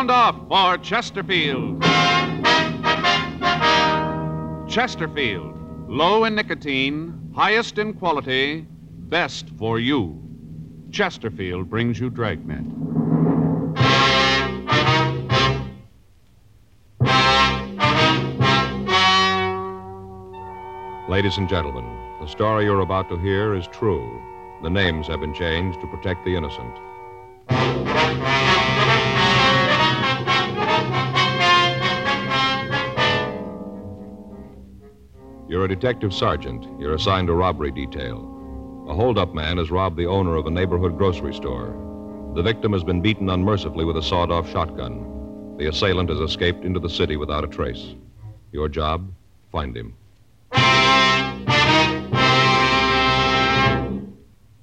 Sound off for Chesterfield. Chesterfield, low in nicotine, highest in quality, best for you. Chesterfield brings you Dragnet. Ladies and gentlemen, the story you're about to hear is true. The names have been changed to protect the innocent. Detective sergeant. You're assigned a robbery detail. A holdup man has robbed the owner of a neighborhood grocery store. The victim has been beaten unmercifully with a sawed off shotgun. The assailant has escaped into the city without a trace. Your job? Find him.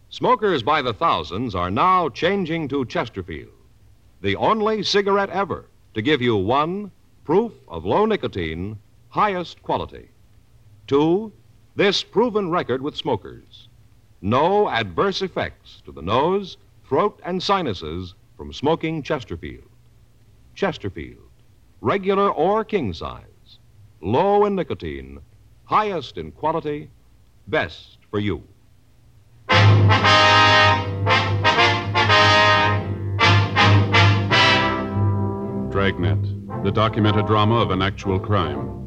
Smokers by the thousands are now changing to Chesterfield, the only cigarette ever to give you one, proof of low nicotine, highest quality. Two, this proven record with smokers. No adverse effects to the nose, throat, and sinuses from smoking Chesterfield. Chesterfield, regular or king size, low in nicotine, highest in quality, best for you. Dragnet, the documented drama of an actual crime.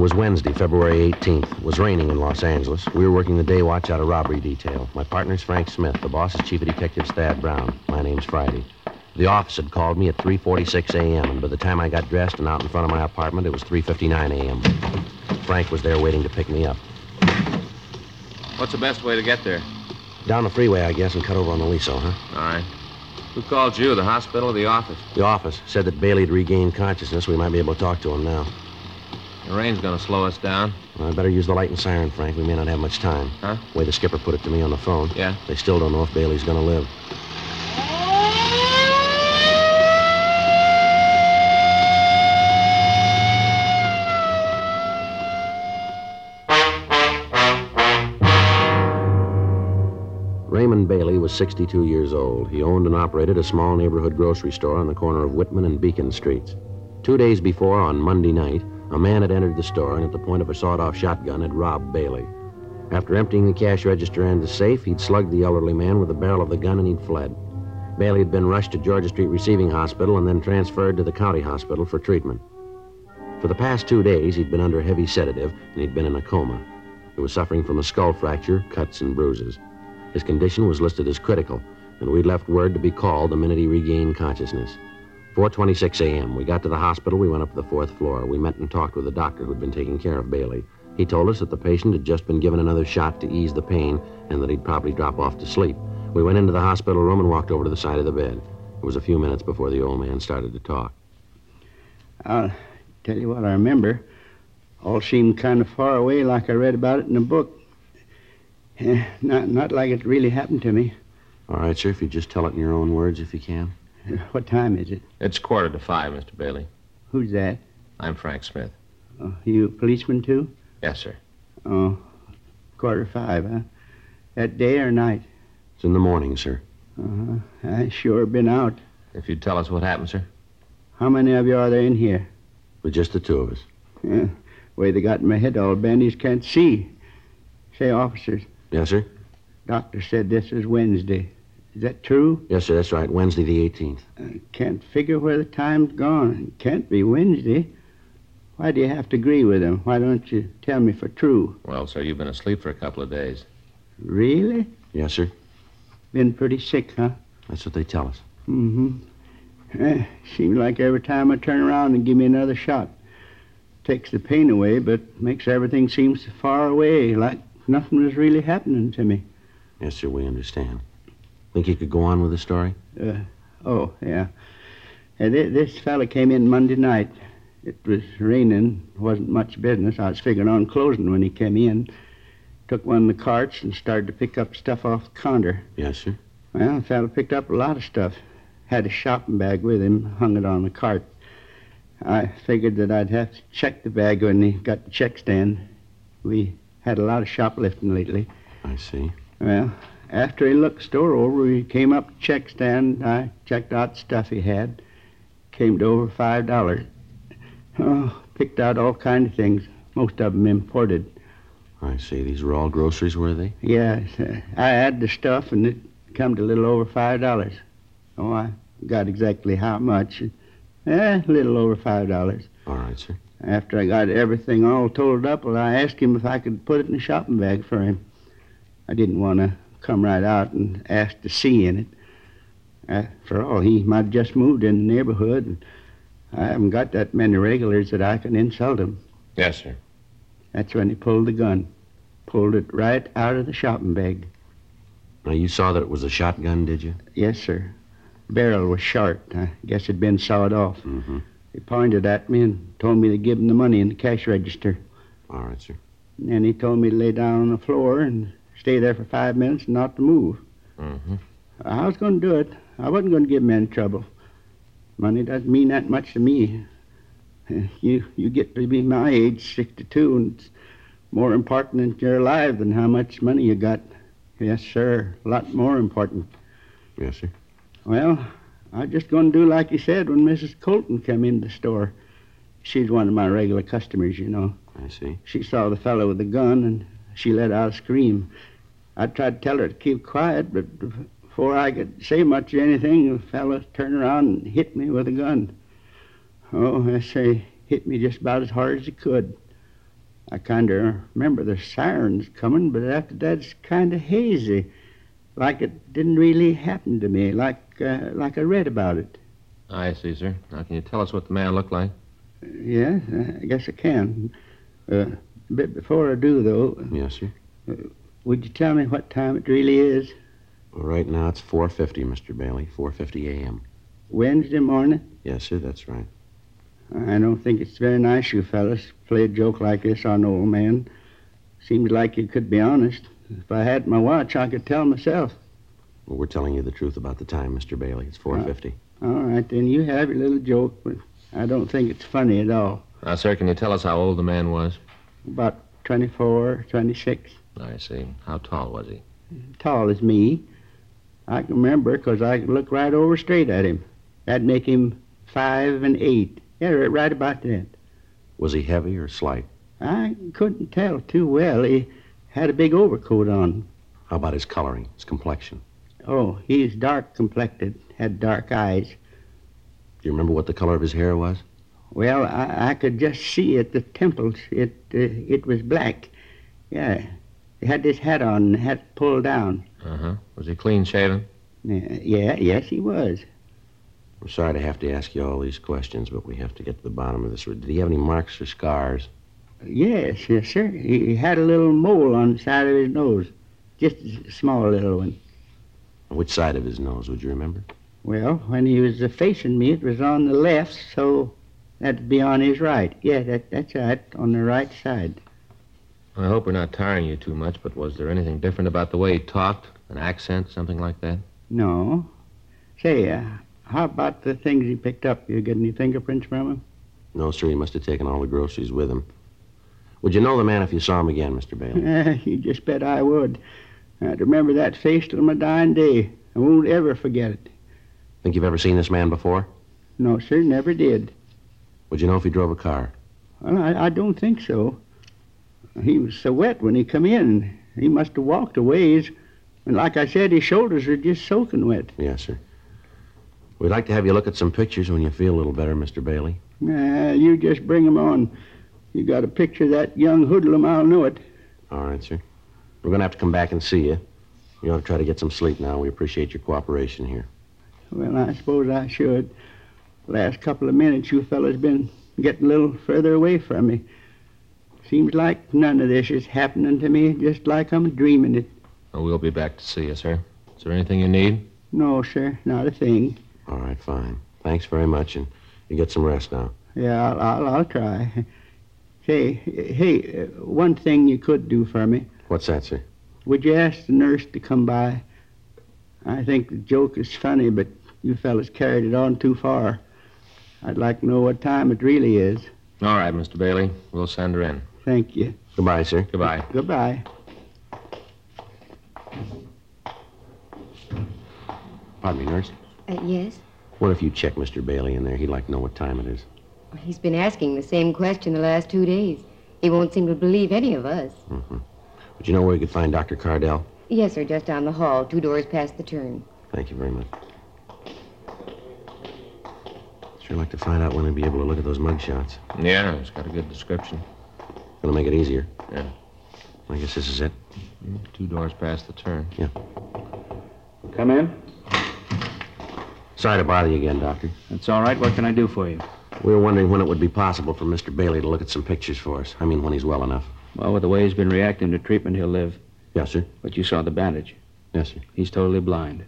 It was Wednesday, February 18th. It was raining in Los Angeles. We were working the day watch out of robbery detail. My partner's Frank Smith. The boss is Chief of Detectives Thad Brown. My name's Friday. The office had called me at 3.46 a.m., and by the time I got dressed and out in front of my apartment, it was 3.59 a.m. Frank was there waiting to pick me up. What's the best way to get there? Down the freeway, I guess, and cut over on the Liso, huh? All right. Who called you, the hospital or the office? The office said that Bailey had regained consciousness. We might be able to talk to him now. The rain's gonna slow us down. Well, I better use the light and siren, Frank. We may not have much time. Huh? Way the skipper put it to me on the phone. Yeah? They still don't know if Bailey's gonna live. Raymond Bailey was 62 years old. He owned and operated a small neighborhood grocery store on the corner of Whitman and Beacon Streets. Two days before, on Monday night, a man had entered the store and at the point of a sawed-off shotgun had robbed Bailey. After emptying the cash register and the safe, he'd slugged the elderly man with the barrel of the gun and he'd fled. Bailey had been rushed to Georgia Street Receiving Hospital and then transferred to the county hospital for treatment. For the past two days, he'd been under heavy sedative and he'd been in a coma. He was suffering from a skull fracture, cuts, and bruises. His condition was listed as critical, and we'd left word to be called the minute he regained consciousness. 4:26 a.m. We got to the hospital. We went up to the fourth floor. We met and talked with the doctor who'd been taking care of Bailey. He told us that the patient had just been given another shot to ease the pain and that he'd probably drop off to sleep. We went into the hospital room and walked over to the side of the bed. It was a few minutes before the old man started to talk. I'll tell you what I remember. All seemed kind of far away, like I read about it in a book. Eh, not, not like it really happened to me. All right, sir, if you just tell it in your own words if you can. What time is it? It's quarter to five, Mr. Bailey. Who's that? I'm Frank Smith. Oh, you a policeman, too? Yes, sir. Oh, quarter five, huh? That day or night? It's in the morning, sir. Uh-huh. I sure been out. If you'd tell us what happened, sir. How many of you are there in here? With just the two of us. Yeah. Way they got in my head all bent, can't see. Say, officers, Yes, sir? doctor said this is Wednesday. Is that true? Yes, sir, that's right. Wednesday the 18th. I can't figure where the time's gone. It can't be Wednesday. Why do you have to agree with him? Why don't you tell me for true? Well, sir, you've been asleep for a couple of days. Really? Yes, sir? Been pretty sick, huh? That's what they tell us. Mm-hmm. Eh, seems like every time I turn around and give me another shot. Takes the pain away, but makes everything seem so far away, like nothing was really happening to me. Yes, sir, we understand. Think you could go on with the story? Uh, oh, yeah. Uh, thi- this fella came in Monday night. It was raining. Wasn't much business. I was figuring on closing when he came in. Took one of the carts and started to pick up stuff off the counter. Yes, sir. Well, the fella picked up a lot of stuff. Had a shopping bag with him, hung it on the cart. I figured that I'd have to check the bag when he got the check stand. We had a lot of shoplifting lately. I see. Well, after he looked the store over, he came up to check stand. I checked out stuff he had. Came to over five dollars. Oh, picked out all kind of things. Most of them imported. I see. These were all groceries, were they? Yes, uh, I had the stuff, and it come to a little over five dollars. Oh, I got exactly how much? Eh, a little over five dollars. All right, sir. After I got everything all totaled up, well, I asked him if I could put it in a shopping bag for him. I didn't want to come right out and ask to see in it. After all, he might have just moved in the neighborhood, and I haven't got that many regulars that I can insult him. Yes, sir. That's when he pulled the gun. Pulled it right out of the shopping bag. Now, you saw that it was a shotgun, did you? Yes, sir. Barrel was short. I guess it'd been sawed off. Mm-hmm. He pointed at me and told me to give him the money in the cash register. All right, sir. And then he told me to lay down on the floor and stay there for five minutes and not to move. Mm-hmm. I was going to do it. I wasn't going to give men trouble. Money doesn't mean that much to me. You you get to be my age, 62, and it's more important that you're alive than how much money you got. Yes, sir. A lot more important. Yes, sir. Well, I was just going to do like you said when Mrs. Colton came in the store. She's one of my regular customers, you know. I see. She saw the fellow with the gun and she let out a scream. I tried to tell her to keep quiet, but before I could say much or anything, the fellow turned around and hit me with a gun. Oh, I say, hit me just about as hard as he could. I kind of remember the sirens coming, but after that it's kind of hazy, like it didn't really happen to me, like uh, like I read about it. I see, sir. Now, can you tell us what the man looked like? Yes, I guess I can. Uh, but before I do, though, Yes, sir. Would you tell me what time it really is? Well, right now it's 4.50, Mr. Bailey. 4.50 a.m. Wednesday morning? Yes, sir, that's right. I don't think it's very nice, you fellas, to play a joke like this on an old man. Seems like you could be honest. If I had my watch, I could tell myself. Well, we're telling you the truth about the time, Mr. Bailey. It's 4.50. All right, then you have your little joke, but I don't think it's funny at all. Now, sir, can you tell us how old the man was? About 24, 26. I see. How tall was he? Tall as me. I can remember because I could look right over straight at him. That'd make him five and eight. Yeah, right- about that. Was he heavy or slight? I couldn't tell too well. He had a big overcoat on. How about his coloring, his complexion? Oh, he's dark complected, had dark eyes. Do you remember what the color of his hair was? Well, I, I could just see at the temples. It uh, it was black. Yeah, he had this hat on, hat pulled down. Uh huh. Was he clean shaven? Yeah, yeah, yes, he was. I'm sorry to have to ask you all these questions, but we have to get to the bottom of this. Did he have any marks or scars? Yes, yes, sir. He, he had a little mole on the side of his nose, just a small little one. Which side of his nose, would you remember? Well, when he was uh, facing me, it was on the left, so that'd be on his right. Yeah, that, that's right, on the right side. I hope we're not tiring you too much, but was there anything different about the way he talked? An accent, something like that? No. Say, uh, How about the things he picked up? You get any fingerprints from him? No, sir, he must have taken all the groceries with him. Would you know the man if you saw him again, Mr. Bailey? You just bet I would. I'd remember that face till my dying day. I won't ever forget it. Think you've ever seen this man before? No, sir, never did. Would you know if he drove a car? Well, I, I don't think so. He was so wet when he come in. He must have walked a ways. And like I said, his shoulders are just soaking wet. Yes, sir. We'd like to have you look at some pictures when you feel a little better, Mr. Bailey. Nah, you just bring 'em on. You got a picture of that young hoodlum, I'll know it. All right, sir. We're going to have to come back and see you. You ought to try to get some sleep now. We appreciate your cooperation here. Well, I suppose I should. Last couple of minutes, you fellas been getting a little further away from me. Seems like none of this is happening to me, just like I'm dreaming it. Oh, we'll be back to see you, sir. Is there anything you need? No, sir, not a thing. All right, fine. Thanks very much, and you get some rest now. Yeah, I'll, I'll, I'll try. Say, hey, uh, one thing you could do for me. What's that, sir? Would you ask the nurse to come by? I think the joke is funny, but you fellas carried it on too far. I'd like to know what time it really is. All right, Mr. Bailey. We'll send her in. Thank you. Goodbye, sir. Goodbye. Goodbye. Pardon me, nurse. Uh, yes? What if you check Mr. Bailey in there? He'd like to know what time it is. He's been asking the same question the last two days. He won't seem to believe any of us. Mm-hmm. Would you know where you could find Dr. Cardell? Yes, sir, just down the hall, two doors past the turn. Thank you very much. Sure like to find out when he'd be able to look at those mug shots. Yeah, it's got a good description. Gonna make it easier. Yeah. I guess this is it. Two doors past the turn. Yeah. Come in. Sorry to bother you again, Doctor. That's all right. What can I do for you? We were wondering when it would be possible for Mr. Bailey to look at some pictures for us. I mean, when he's well enough. Well, with the way he's been reacting to treatment, he'll live. Yes, sir. But you saw the bandage. Yes, sir. He's totally blind.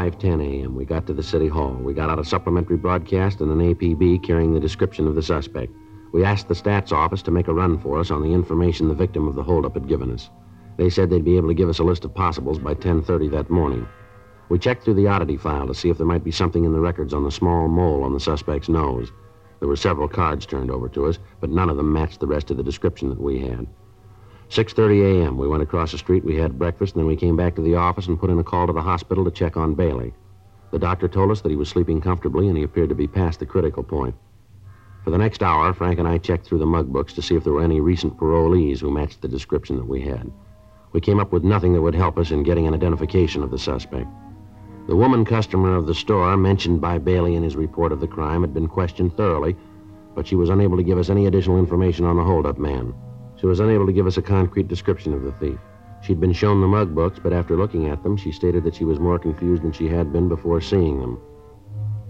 Five ten a.m. We got to the city hall. We got out a supplementary broadcast and an APB carrying the description of the suspect. We asked the stats office to make a run for us on the information the victim of the holdup had given us. They said they'd be able to give us a list of possibles by 10:30 that morning. We checked through the oddity file to see if there might be something in the records on the small mole on the suspect's nose. There were several cards turned over to us, but none of them matched the rest of the description that we had. 6:30 a.m. We went across the street, we had breakfast, and then we came back to the office and put in a call to the hospital to check on Bailey. The doctor told us that he was sleeping comfortably and he appeared to be past the critical point. For the next hour, Frank and I checked through the mug books to see if there were any recent parolees who matched the description that we had. We came up with nothing that would help us in getting an identification of the suspect. The woman customer of the store mentioned by Bailey in his report of the crime had been questioned thoroughly, but she was unable to give us any additional information on the holdup man. She was unable to give us a concrete description of the thief. She'd been shown the mug books, but after looking at them, she stated that she was more confused than she had been before seeing them.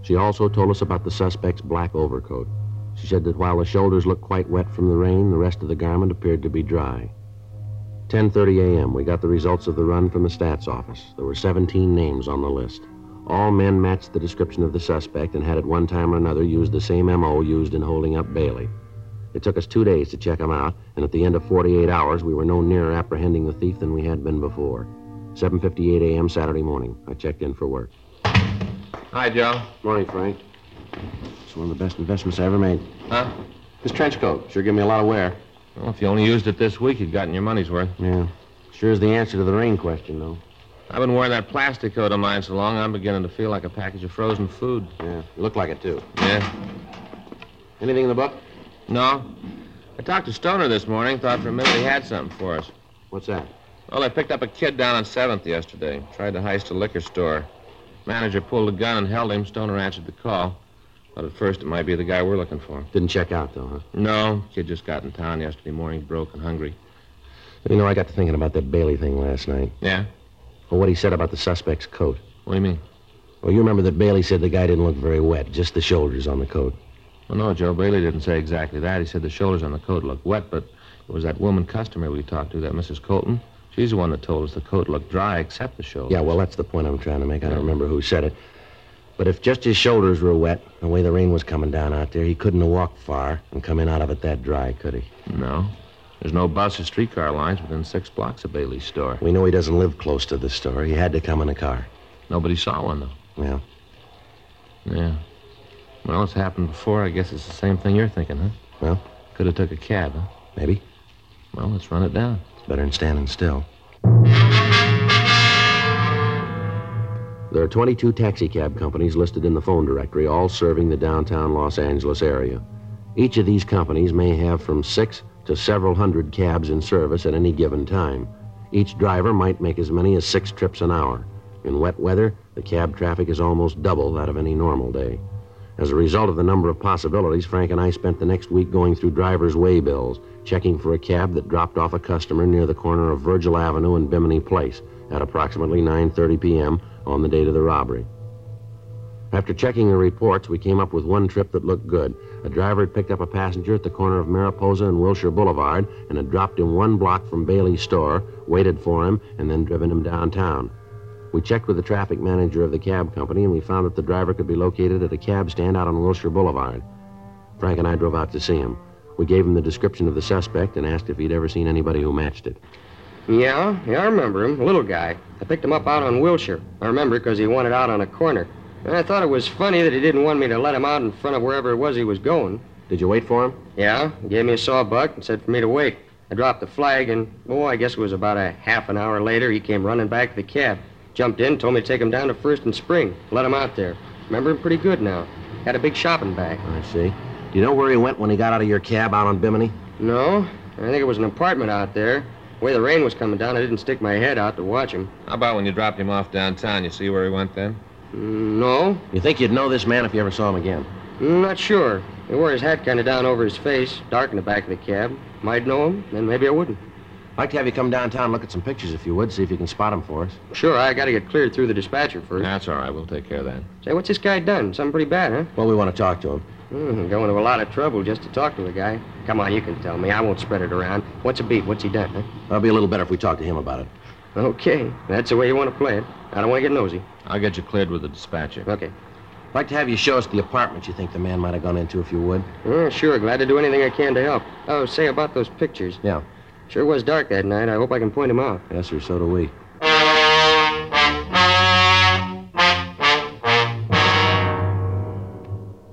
She also told us about the suspect's black overcoat. She said that while the shoulders looked quite wet from the rain, the rest of the garment appeared to be dry. 10:30 a.m. We got the results of the run from the stats office. There were 17 names on the list. All men matched the description of the suspect and had at one time or another used the same MO used in holding up Bailey. It took us two days to check him out, and at the end of 48 hours, we were no nearer apprehending the thief than we had been before. 7:58 a.m. Saturday morning. I checked in for work. Hi, Joe. Morning, Frank. It's one of the best investments I ever made. Huh? This trench coat sure give me a lot of wear. Well, if you only used it this week, you'd gotten your money's worth. Yeah. Sure is the answer to the rain question, though. I've been wearing that plastic coat of mine so long, I'm beginning to feel like a package of frozen food. Yeah, you look like it, too. Yeah? Anything in the book? No. I talked to Stoner this morning. Thought for a minute he had something for us. What's that? Well, I picked up a kid down on 7th yesterday. Tried to heist a liquor store. Manager pulled a gun and held him. Stoner answered the call. Thought at first it might be the guy we're looking for. Didn't check out, though, huh? No, kid just got in town yesterday morning, broke and hungry. You know, I got to thinking about that Bailey thing last night. Yeah? Well, what he said about the suspect's coat. What do you mean? Well, you remember that Bailey said the guy didn't look very wet, just the shoulders on the coat. Well, no, Joe Bailey didn't say exactly that. He said the shoulders on the coat looked wet, but it was that woman customer we talked to, that Mrs. Colton. She's the one that told us the coat looked dry except the shoulders. Yeah, well, that's the point I'm trying to make. I don't remember who said it. But if just his shoulders were wet, the way the rain was coming down out there, he couldn't have walked far and come in out of it that dry, could he? No. There's no bus or streetcar lines within six blocks of Bailey's store. We know he doesn't live close to the store. He had to come in a car. Nobody saw one, though. Yeah. Yeah. Well, it's happened before. I guess it's the same thing you're thinking, huh? Well, Could have took a cab, huh? maybe. Well, let's run it down. It's better than standing still. There are 22 taxicab companies listed in the phone directory, all serving the downtown Los Angeles area. Each of these companies may have from six to several hundred cabs in service at any given time. Each driver might make as many as six trips an hour. In wet weather, the cab traffic is almost double that of any normal day. As a result of the number of possibilities, Frank and I spent the next week going through driver's way bills, checking for a cab that dropped off a customer near the corner of Virgil Avenue and Bimini Place at approximately 9:30 p.m. on the date of the robbery. After checking the reports, we came up with one trip that looked good. A driver had picked up a passenger at the corner of Mariposa and Wilshire Boulevard and had dropped him one block from Bailey's store, waited for him, and then driven him downtown. We checked with the traffic manager of the cab company, and we found that the driver could be located at a cab stand out on Wilshire Boulevard. Frank and I drove out to see him. We gave him the description of the suspect and asked if he'd ever seen anybody who matched it. Yeah, yeah, I remember him. A little guy. I picked him up out on Wilshire. I remember because he wanted out on a corner. And I thought it was funny that he didn't want me to let him out in front of wherever it was he was going. Did you wait for him? Yeah, he gave me a sawbuck and said for me to wait. I dropped the flag, and, oh, I guess it was about a half an hour later, he came running back to the cab. Jumped in, told me to take him down to First and Spring. Let him out there. Remember him pretty good now. Had a big shopping bag. I see. Do you know where he went when he got out of your cab out on Bimini? No, I think it was an apartment out there. The way the rain was coming down, I didn't stick my head out to watch him. How about when you dropped him off downtown? You see where he went then? Mm, No, You think you'd know this man if you ever saw him again? Mm, not sure. He wore his hat kind of down over his face, dark in the back of the cab. Might know him, then maybe I wouldn't. I'd like to have you come downtown and look at some pictures if you would, see if you can spot him for us. Sure, I got to get cleared through the dispatcher first. That's all right. We'll take care of that. Say, what's this guy done? Something pretty bad, huh? Well, we want to talk to him. Mm, going to a lot of trouble just to talk to the guy. Come on, you can tell me. I won't spread it around. What's a beat? What's he done, huh? That'll be a little better if we talk to him about it. Okay, that's the way you want to play it. I don't want to get nosy. I'll get you cleared with the dispatcher. Okay. I'd like to have you show us the apartment you think the man might have gone into, if you would. Mm, sure, glad to do anything I can to help. Oh, say about those pictures. Yeah. Sure was dark that night. I hope I can point him out. Yes, sir, so do we.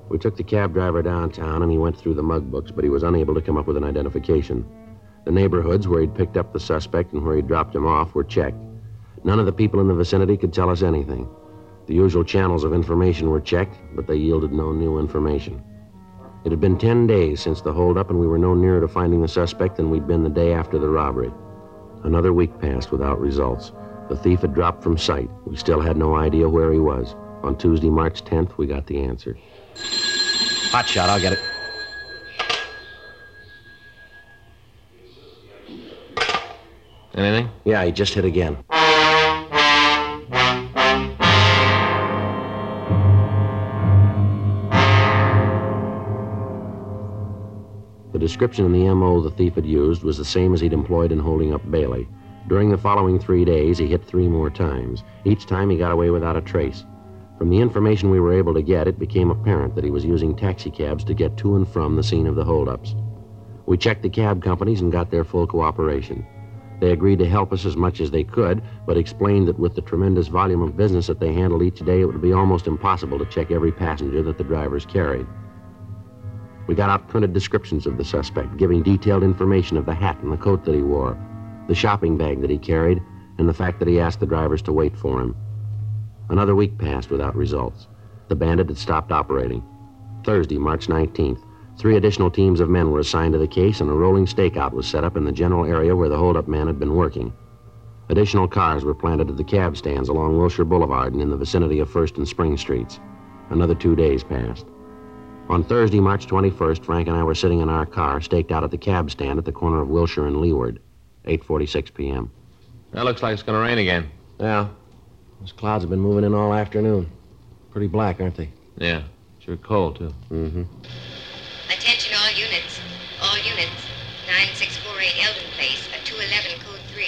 We took the cab driver downtown and he went through the mug books, but he was unable to come up with an identification. The neighborhoods where he'd picked up the suspect and where he'd dropped him off were checked. None of the people in the vicinity could tell us anything. The usual channels of information were checked, but they yielded no new information. It had been ten days since the holdup, and we were no nearer to finding the suspect than we'd been the day after the robbery. Another week passed without results. The thief had dropped from sight. We still had no idea where he was. On Tuesday, March 10th, we got the answer. Hot shot, I'll get it. Anything? Yeah, he just hit again. The description in the MO the thief had used was the same as he'd employed in holding up Bailey. During the following three days, he hit three more times. Each time, he got away without a trace. From the information we were able to get, it became apparent that he was using taxicabs to get to and from the scene of the holdups. We checked the cab companies and got their full cooperation. They agreed to help us as much as they could, but explained that with the tremendous volume of business that they handled each day, it would be almost impossible to check every passenger that the drivers carried. We got out printed descriptions of the suspect, giving detailed information of the hat and the coat that he wore, the shopping bag that he carried, and the fact that he asked the drivers to wait for him. Another week passed without results. The bandit had stopped operating. Thursday, March 19th, three additional teams of men were assigned to the case, and a rolling stakeout was set up in the general area where the holdup man had been working. Additional cars were planted at the cab stands along Wilshire Boulevard and in the vicinity of First and Spring Streets. Another two days passed. On Thursday, March 21st, Frank and I were sitting in our car, staked out at the cab stand at the corner of Wilshire and Leeward. 8.46 p.m. That looks like it's going to rain again. Yeah. Those clouds have been moving in all afternoon. Pretty black, aren't they? Yeah. Sure cold, too. Mm-hmm. Attention all units. All units. 9648 Eldon Place, a 211 code 3.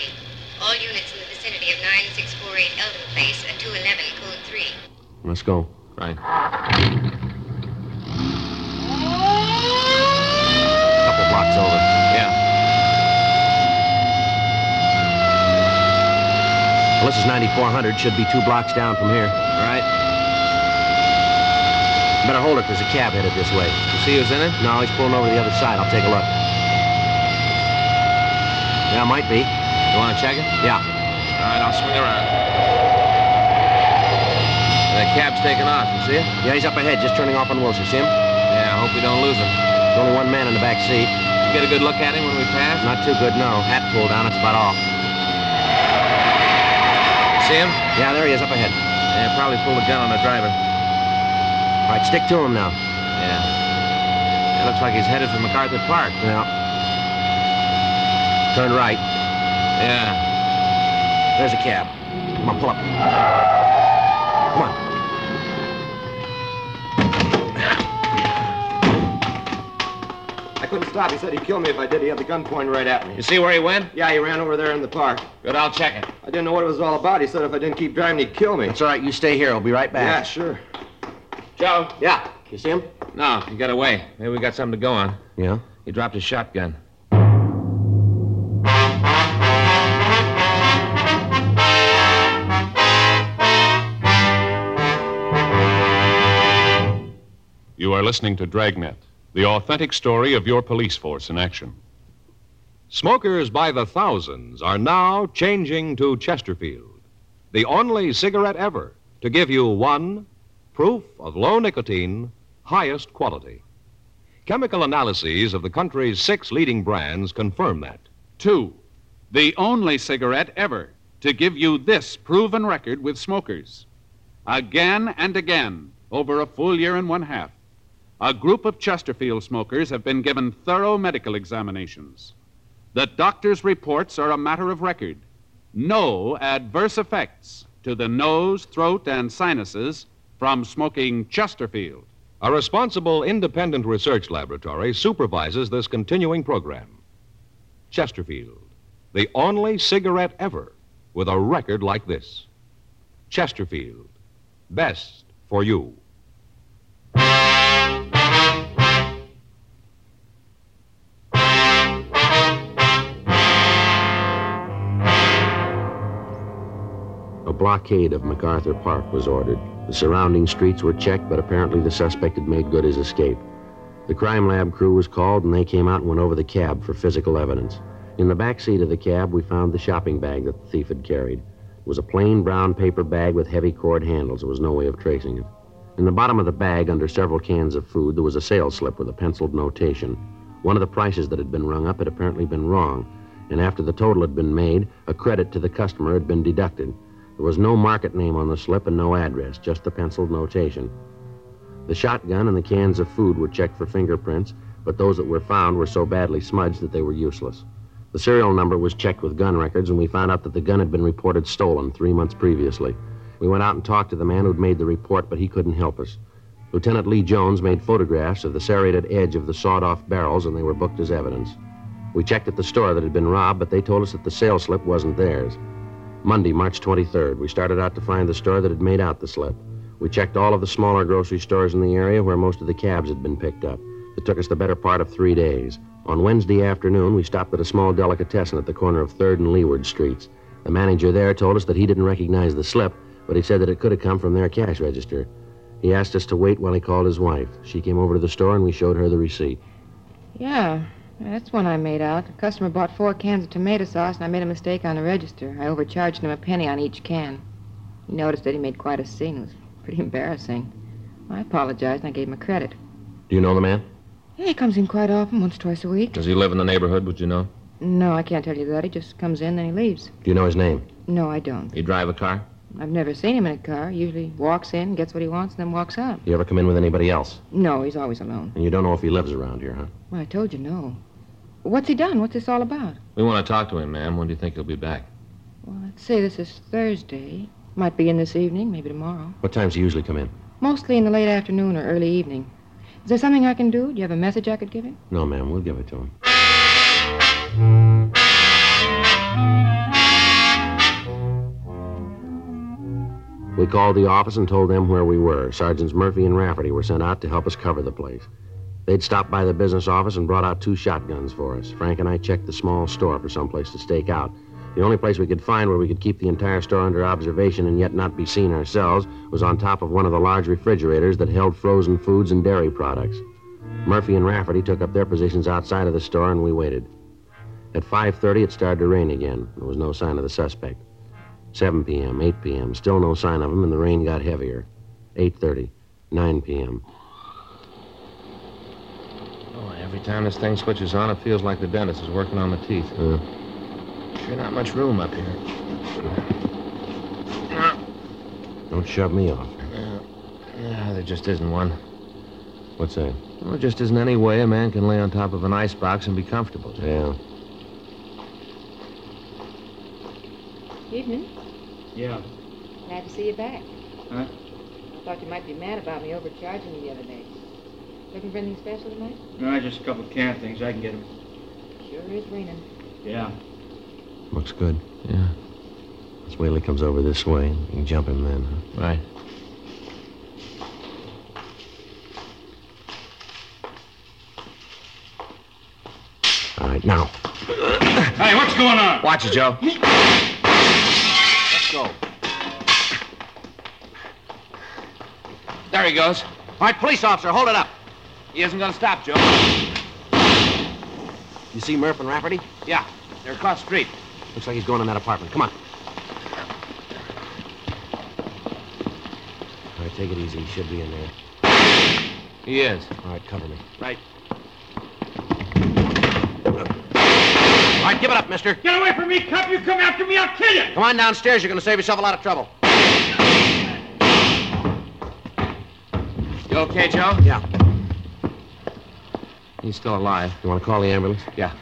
All units in the vicinity of 9648 Eldon Place, a 211 code 3. Let's go. Right. rocks over. Yeah. is 9400 should be two blocks down from here. Right. Better hold it. There's a cab headed this way. You see who's in it? No, he's pulling over to the other side. I'll take a look. Yeah, might be. You want to check it? Yeah. All right, I'll swing around. The cab's taking off. You see it? Yeah, he's up ahead, just turning off on Wilson. See him? Yeah, I hope we don't lose him. There's only one man in the back seat. You get a good look at him when we pass? Not too good, no. Hat pulled down, that's about all. See him? Yeah, there he is, up ahead. Yeah, probably pulled a gun on the driver. All right, stick to him now. Yeah. It looks like he's headed for MacArthur Park. Yeah. Turn right. Yeah. There's a cab. Come on, pull up. Come on. Stop. He said he'd kill me if I did. He had the gun pointed right at me. You see where he went? Yeah, he ran over there in the park. Good, I'll check it. I didn't know what it was all about. He said if I didn't keep driving, he'd kill me. It's all right, you stay here. I'll be right back. Yeah, sure. Joe? Yeah. You see him? No, he got away. Maybe we got something to go on. Yeah. He dropped his shotgun. You are listening to Dragnet, the authentic story of your police force in action. Smokers by the thousands are now changing to Chesterfield, the only cigarette ever to give you one proof of low nicotine, highest quality. Chemical analyses of the country's six leading brands confirm that. Two, the only cigarette ever to give you this proven record with smokers. Again and again, over a full year and one half, a group of Chesterfield smokers have been given thorough medical examinations. The doctor's reports are a matter of record. No adverse effects to the nose, throat, and sinuses from smoking Chesterfield. A responsible independent research laboratory supervises this continuing program. Chesterfield, the only cigarette ever with a record like this. Chesterfield, best for you. Blockade of MacArthur Park was ordered. The surrounding streets were checked, but apparently the suspect had made good his escape. The crime lab crew was called, and they came out and went over the cab for physical evidence. In the back seat of the cab, we found the shopping bag that the thief had carried. It was a plain brown paper bag with heavy cord handles. There was no way of tracing it. In the bottom of the bag, under several cans of food, there was a sales slip with a penciled notation. One of the prices that had been rung up had apparently been wrong, and after the total had been made, a credit to the customer had been deducted. There was no market name on the slip and no address, just the penciled notation. The shotgun and the cans of food were checked for fingerprints, but those that were found were so badly smudged that they were useless. The serial number was checked with gun records, and we found out that the gun had been reported stolen three months previously. We went out and talked to the man who'd made the report, but he couldn't help us. Lieutenant Lee Jones made photographs of the serrated edge of the sawed off barrels, and they were booked as evidence. We checked at the store that had been robbed, but they told us that the sales slip wasn't theirs. Monday, March 23rd, we started out to find the store that had made out the slip. We checked all of the smaller grocery stores in the area where most of the cabs had been picked up. It took us the better part of three days. On Wednesday afternoon, we stopped at a small delicatessen at the corner of 3rd and Leeward Streets. The manager there told us that he didn't recognize the slip, but he said that it could have come from their cash register. He asked us to wait while he called his wife. She came over to the store and we showed her the receipt. Yeah, that's one I made out. A customer bought four cans of tomato sauce, and I made a mistake on the register. I overcharged him a penny on each can. He noticed that he made quite a scene. It was pretty embarrassing. I apologized, and I gave him a credit. Do you know the man? Yeah, he comes in quite often, once, twice a week. Does he live in the neighborhood, would you know? No, I can't tell you that. He just comes in, then he leaves. Do you know his name? No, I don't. He drive a car? I've never seen him in a car. He usually walks in, gets what he wants, and then walks out. You ever come in with anybody else? No, he's always alone. And you don't know if he lives around here, huh? Well, I told you no. What's he done? What's this all about? We want to talk to him, ma'am. When do you think he'll be back? Well, let's say this is Thursday. Might be in this evening, maybe tomorrow. What times you usually come in? Mostly in the late afternoon or early evening. Is there something I can do? Do you have a message I could give him? No, ma'am. We'll give it to him. We called the office and told them where we were. Sergeants Murphy and Rafferty were sent out to help us cover the place. They'd stopped by the business office and brought out two shotguns for us. Frank and I checked the small store for some place to stake out. The only place we could find where we could keep the entire store under observation and yet not be seen ourselves was on top of one of the large refrigerators that held frozen foods and dairy products. Murphy and Rafferty took up their positions outside of the store and we waited. At 5:30 it started to rain again. There was no sign of the suspect. 7 p.m., 8 p.m., still no sign of him and the rain got heavier. 8:30, 9 p.m. Oh, every time this thing switches on, it feels like the dentist is working on the teeth. Uh, Sure not much room up here. don't shove me off. Yeah, there just isn't one. What's that? Well, there just isn't any way a man can lay on top of an icebox and be comfortable. Yeah. Evening. Yeah. Glad to see you back. Huh? I thought you might be mad about me overcharging you the other day. Looking for anything special tonight? No, just a couple of can things. I can get them. Sure is raining. Yeah. Looks good. Yeah. As Whaley comes over this way, you can jump him then, huh? Right. All right, now. Hey, what's going on? Watch it, Joe. Let's go. There he goes. All right, police officer, hold it up. He isn't going to stop, Joe. You see Murph and Rafferty? Yeah, they're across the street. Looks like he's going in that apartment. Come on. All right, take it easy. He should be in there. He is. All right, cover me. Right. All right, give it up, mister. Get away from me, cop! You come after me, I'll kill you! Come on downstairs. You're going to save yourself a lot of trouble. You okay, Joe? Yeah. He's still alive. You want to call the ambulance? Yeah.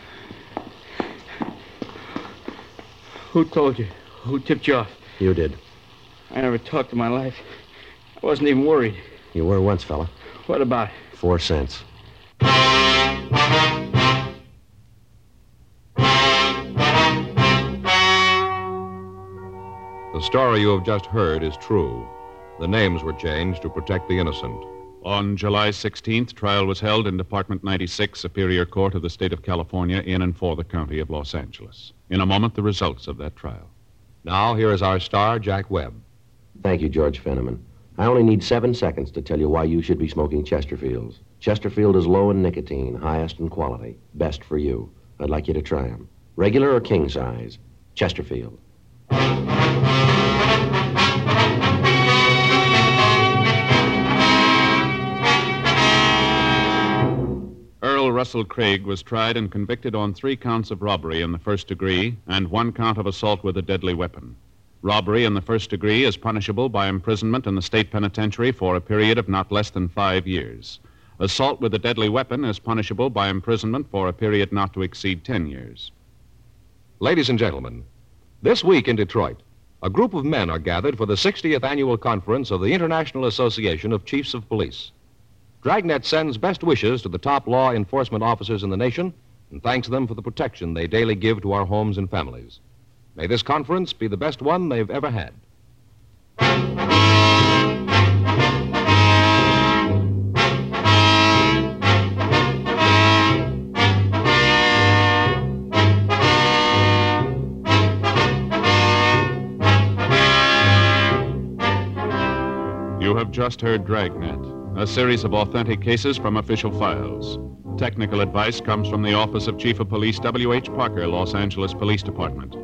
Who told you? Who tipped you off? You did. I never talked in my life. I wasn't even worried. You were once, fella. What about it? Four cents. The story you have just heard is true. The names were changed to protect the innocent. On July 16th, trial was held in Department 96, Superior Court of the State of California, in and for the County of Los Angeles. In a moment, the results of that trial. Now, here is our star, Jack Webb. Thank you, George Fenneman. I only need seven seconds to tell you why you should be smoking Chesterfields. Chesterfield is low in nicotine, highest in quality, best for you. I'd like you to try 'em. Regular or king size? Chesterfield. Russell Craig was tried and convicted on three counts of robbery in the first degree and one count of assault with a deadly weapon. Robbery in the first degree is punishable by imprisonment in the state penitentiary for a period of not less than five years. Assault with a deadly weapon is punishable by imprisonment for a period not to exceed ten years. Ladies and gentlemen, this week in Detroit, a group of men are gathered for the 60th annual conference of the International Association of Chiefs of Police. Dragnet sends best wishes to the top law enforcement officers in the nation and thanks them for the protection they daily give to our homes and families. May this conference be the best one they've ever had. You have just heard Dragnet, a series of authentic cases from official files. Technical advice comes from the Office of Chief of Police W.H. Parker, Los Angeles Police Department.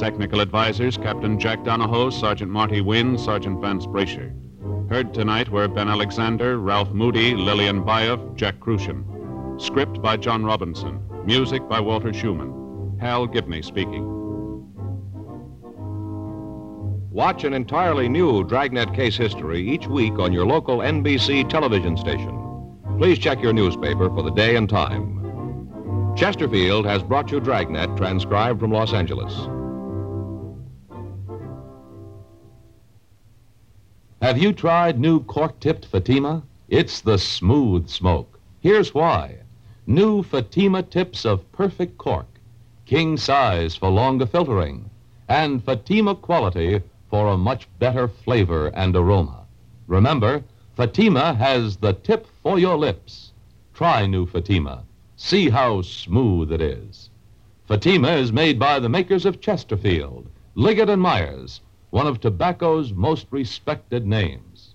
Technical advisors Captain Jack Donahoe, Sergeant Marty Wynn, Sergeant Vance Brasher. Heard tonight were Ben Alexander, Ralph Moody, Lillian Buyeff, Jack Kruschen. Script by John Robinson. Music by Walter Schumann. Hal Gibney speaking. Watch an entirely new Dragnet case history each week on your local NBC television station. Please check your newspaper for the day and time. Chesterfield has brought you Dragnet, transcribed from Los Angeles. Have you tried new cork tipped Fatima? It's the smooth smoke. Here's why new Fatima tips of perfect cork, king size for longer filtering, and Fatima quality for a much better flavor and aroma. Remember, Fatima has the tip for your lips. Try new Fatima. See how smooth it is. Fatima is made by the makers of Chesterfield, Liggett and Myers, one of tobacco's most respected names.